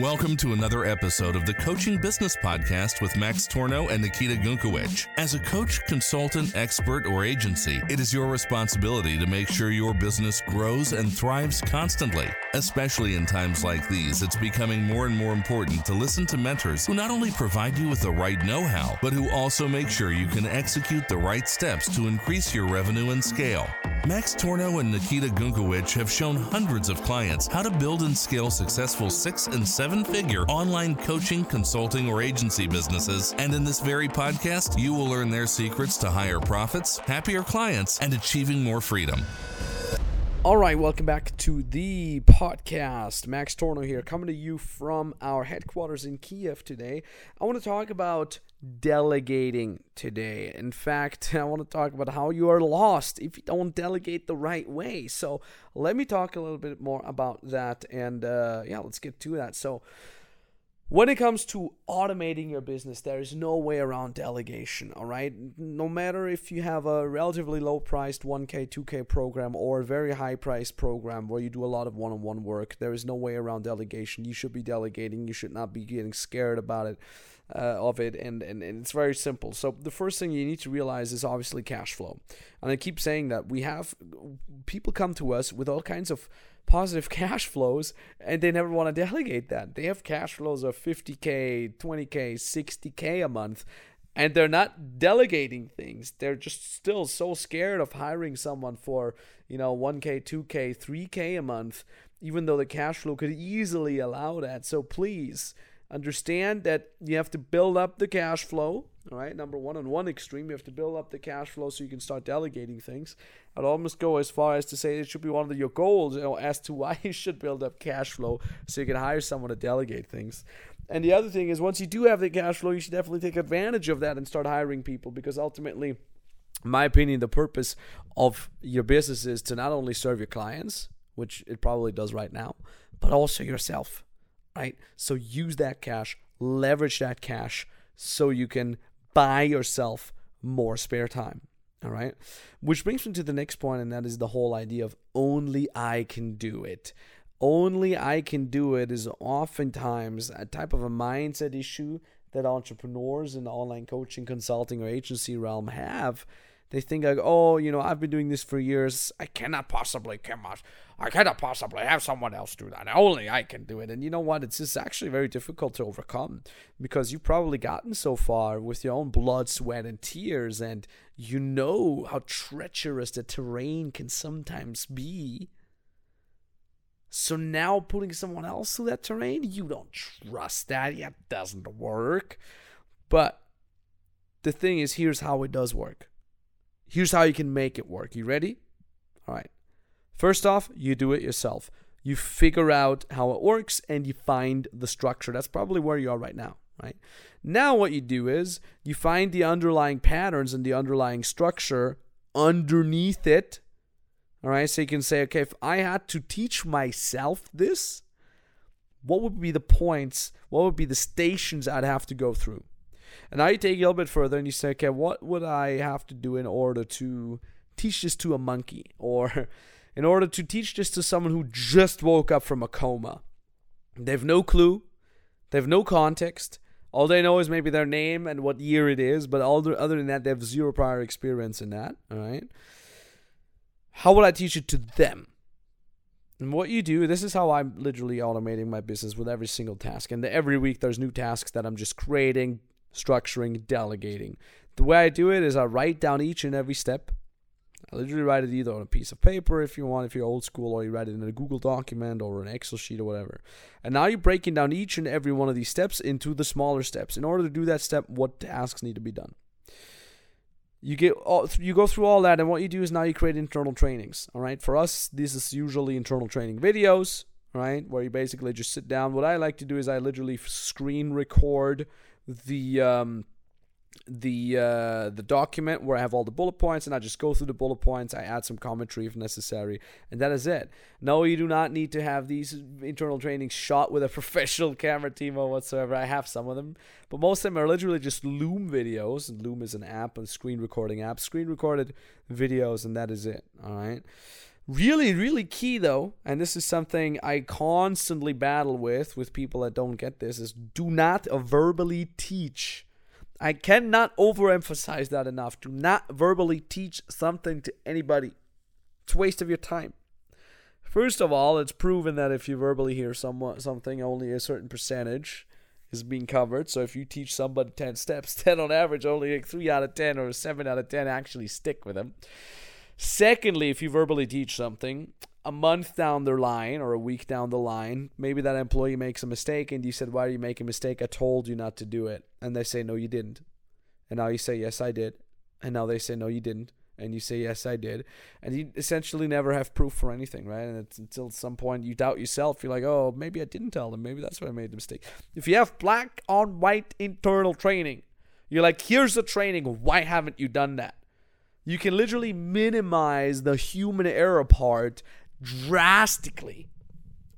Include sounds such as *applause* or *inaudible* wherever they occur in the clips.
Welcome to another episode of the Coaching Business Podcast with Max Tornow and Nikita Gunkowicz. As a coach, consultant, expert, or agency, it is your responsibility to make sure your business grows and thrives constantly. Especially in times like these, it's becoming more and more important to listen to mentors who not only provide you with the right know how, but who also make sure you can execute the right steps to increase your revenue and scale. Max Tornow and Nikita Gunkowicz have shown hundreds of clients how to build and scale successful six and seven figure online coaching, consulting, or agency businesses. And in this very podcast, you will learn their secrets to higher profits, happier clients, and achieving more freedom. All right, welcome back to the podcast. Max Tornow here, coming to you from our headquarters in Kiev today. I want to talk about delegating today. In fact, *laughs* I want to talk about how you are lost if you don't delegate the right way. So, let me talk a little bit more about that. And uh, yeah, let's get to that. So, when it comes to automating your business, there is no way around delegation, all right? No matter if you have a relatively low priced 1K, 2K program or a very high priced program where you do a lot of one on one work, there is no way around delegation. You should be delegating, you should not be getting scared about it. Uh, of it and, and, and it's very simple so the first thing you need to realize is obviously cash flow and i keep saying that we have people come to us with all kinds of positive *laughs* cash flows and they never want to delegate that. They have cash flows of 50K, 20K, 60K a month and they're not delegating things. They're just still so scared of hiring someone for, you know, 1K, 2K, 3K a month, even though the cash flow could easily allow that. So please understand that you have to build up the cash flow all right, number one, on one extreme, you have to build up the cash flow so you can start delegating things. I'd almost go as far as to say it should be one of your goals, you know, as to *laughs* why you should build up cash flow so you can hire someone to delegate things. And the other thing is, once you do have the cash flow, you should definitely take advantage of that and start hiring people because ultimately, in my opinion, the purpose of your business is to not only serve your clients, which it probably does right now, but also yourself, right? So use that cash, leverage that cash so you can buy yourself more spare time. All right. Which brings me to the next point, and that is the whole idea of only I can do it. Only I can do it is oftentimes a type of a mindset issue that entrepreneurs in the online coaching, consulting, or agency realm have they think like, oh, you know, I've been doing this for years. I cannot possibly, cannot, I cannot possibly have someone else do that. Only I can do it. And you know what? It's just actually very difficult to overcome because you've probably gotten so far with your own blood, sweat, and tears, and you know how treacherous the terrain can sometimes be. So now putting someone else through that terrain, you don't trust that. It doesn't work. But the thing is, here's how it does work Here's how you can make it work. You ready? All right. First off, you do it yourself. You figure out how it works and you find the structure. That's probably where you are right now, right? Now, what you do is you find the underlying patterns and the underlying structure underneath it. All right. So you can say, okay, if I had to teach myself this, what would be the points? What would be the stations I'd have to go through? And now you take it a little bit further and you say, okay, what would I have to do in order to teach this to a monkey? Or *laughs* in order to teach this to someone who just woke up from a coma? They have no clue, they have no context. All they know is maybe their name and what year it is, but other than that, they have zero prior experience in that. All right. How would I teach it to them? And what you do, this is how I'm literally automating my business with every single task. And every week there's new tasks that I'm just creating, structuring, delegating. The way I do it is I write down each and every step. I literally write it either on a piece of paper if you want, if you're old school, or you write it in a Google document or an Excel sheet or whatever. And now you're breaking down each and every one of these steps into the smaller steps. In order to do that step, what tasks need to be done? You get all, you go through all that, and what you do is now you create internal trainings. All right, for us, this is usually internal training videos, right, where you basically just sit down. What I like to do is I literally screen record the um, the uh, the document where I have all the bullet points, and I just go through the bullet points. I add some commentary if necessary, and that is it. No, you do not need to have these internal trainings shot with a *laughs* professional camera team or whatsoever. I have some of them, but most of them are literally just Loom videos. And Loom is an app, a screen recording app, screen recorded videos, and that is it. All right. Really, really key though, and this is something I constantly battle with with people that don't get this is do not verbally teach. I cannot overemphasize that enough. Do not verbally teach something to anybody. It's a waste of your time. First of all, it's proven that if you verbally hear somewhat, something, only a certain percentage is being covered. So if you teach somebody 10 *laughs* steps, 10 on average, only like 3 out of 10 or 7 out of 10 actually stick with them. Secondly, if you verbally teach something, a month down the line or a week down the line, maybe that employee makes a mistake and you said, Why are you making a mistake? I told you not to do it. And they say, No, you didn't. And now you say, Yes, I did. And now they say, No, you didn't. And you say, Yes, I did. And you essentially never have proof for anything, right? And it's until some point you doubt yourself. You're like, Oh, maybe I didn't tell them. Maybe that's why I made the mistake. If you have black on white internal training, you're like, Here's the training. Why haven't you done that? You can literally minimize the human error part drastically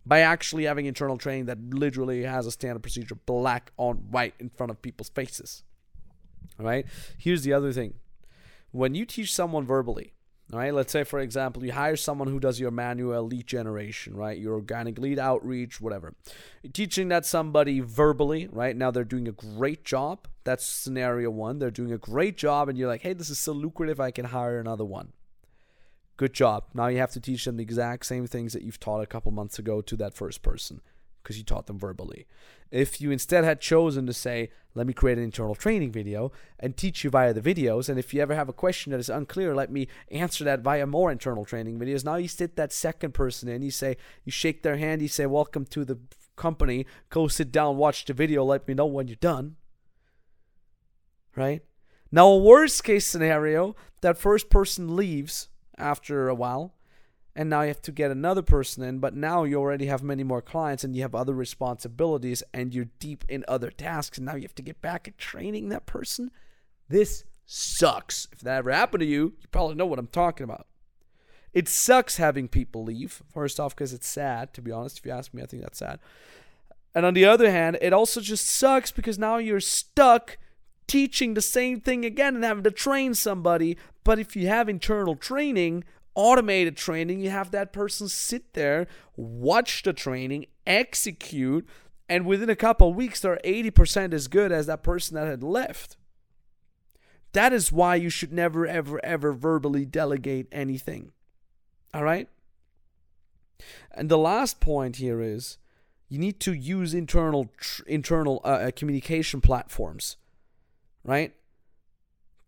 by actually having internal training that literally has a standard procedure black on white in front of people's faces. All right. Here's the other thing when you teach someone verbally, all right, let's say, for example, you hire someone who does your manual lead generation, right? Your organic lead outreach, whatever. You're teaching that somebody verbally, right? Now they're doing a great job. That's scenario one. They're doing a great job, and you're like, hey, this is so lucrative, I can hire another one. Good job. Now you have to teach them the exact same things that you've taught a couple months ago to that first person because you taught them verbally. If you instead had chosen to say, let me create an internal training video and teach you via the videos, and if you ever have a question that is unclear, let me answer that via more internal training videos. Now you sit that second person in, you say, you shake their hand, you say, welcome to the company, go sit down, watch the video, let me know when you're done. Right? Now, a worst case scenario, that first person leaves after a while and now you have to get another person in but now you already have many more clients and you have other responsibilities and you're deep in other tasks and now you have to get back at training that person? This sucks. If that ever happened to you you probably know what i'm talking about. It sucks having people leave first off because it's sad to be honest if you ask me i think that's sad. And on the other hand it also just sucks because now you're stuck teaching the same thing again and having to train somebody but if you have internal training automated training, you have that person sit there, watch the training, execute, and within a couple weeks, they're 80% as good as that person that had left. That is why you should never, ever, ever verbally delegate anything. All right? And the last point here is you need to use internal tr- internal uh, uh communication platforms, right?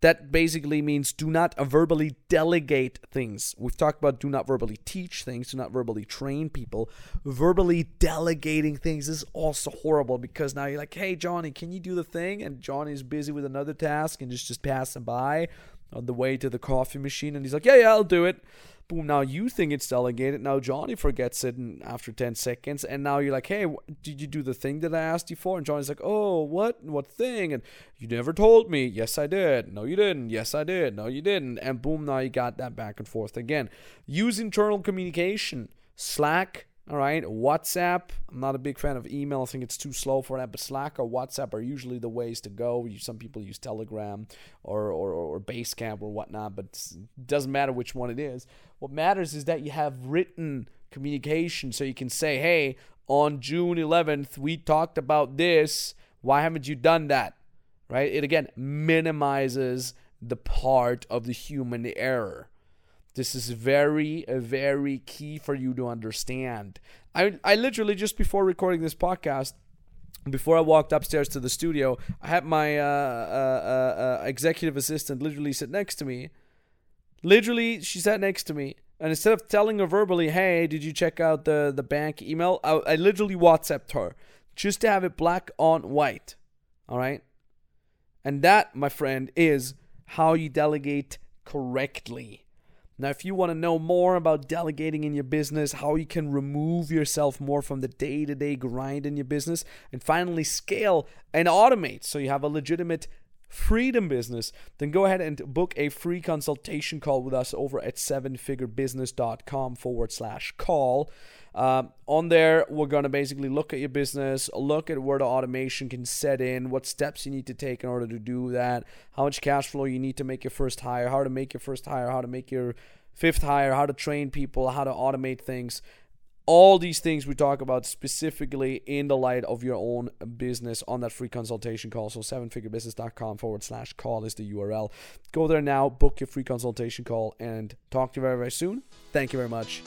That basically means do not verbally delegate things. We've talked about do not verbally teach things, do not verbally train people. Verbally delegating things is also horrible because now you're like, hey, Johnny, can you do the thing? And Johnny's busy with another task and just, just passing by on the way to the coffee machine. And he's like, yeah, yeah, I'll do it. Boom. Now you think it's delegated. Now Johnny forgets it after 10 seconds. And now you're like, hey, did you do the thing that I asked you for? And Johnny's like, oh, what? What thing? And you never told me. Yes, I did. No, you didn't. Yes, I did. No, you didn't. And boom, now you got that back and forth again. Use internal communication. Slack, all right, WhatsApp. I'm not a big fan of email. I think it's too slow for that. But Slack or WhatsApp are usually the ways to go. Some people use Telegram or or, or Basecamp or whatnot, but it doesn't matter which one it is. What matters is that you have written communication, so you can say, "Hey, on June 11th, we talked about this. Why haven't you done that?" Right? It again minimizes the part of the human error. This is very, very key for you to understand. I, I literally just before recording this podcast, before I walked upstairs to the studio, I had my uh, uh, uh, uh, executive assistant literally sit next to me. Literally, she sat next to me, and instead of telling her verbally, "Hey, did you check out the the bank email?" I, I literally WhatsApped her just to have it black on white. All right, and that, my friend, is how you delegate correctly. Now, if you want to know more about delegating in your business, how you can remove yourself more from the day to day grind in your business, and finally scale and automate so you have a legitimate freedom business, then go ahead and book a free consultation call with us over at sevenfigurebusiness.com forward slash call. Uh, on there, we're going to basically look at your business, look at where the automation can set in, what steps you need to take in order to do that, how much cash flow you need to make your first hire, how to make your first hire, how to make your fifth hire, how to train people, how to automate things. All these things we talk about specifically in the light of your own business on that free consultation call. So, sevenfigurebusiness.com forward slash call is the URL. Go there now, book your free consultation call, and talk to you very, very soon. Thank you very much.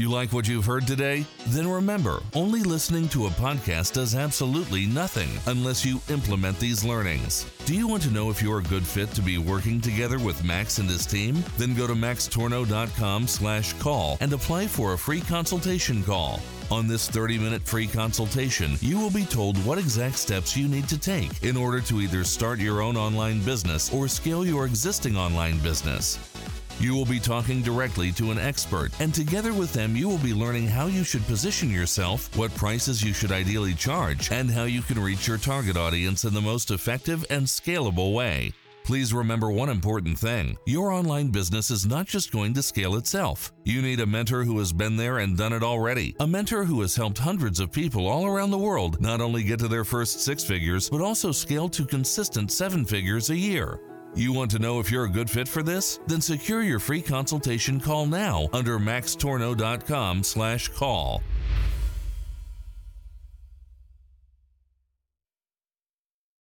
You like what you've heard today? Then remember, only listening to a podcast does absolutely nothing unless you implement these learnings. Do you want to know if you're a good fit to be working together with Max and his team? Then go to maxtornow.com slash call and apply for a free consultation call. On this 30 minute free consultation, you will be told what exact steps you need to take in order to either start your own online business or scale your existing online business. You will be talking directly to an expert, and together with them, you will be learning how you should position yourself, what prices you should ideally charge, and how you can reach your target audience in the most effective and scalable way. Please remember one important thing your online business is not just going to scale itself. You need a mentor who has been there and done it already. A mentor who has helped hundreds of people all around the world not only get to their first six figures, but also scale to consistent seven figures a year. You want to know if you're a good fit for this? Then secure your free consultation call now under maxtornow.com/call.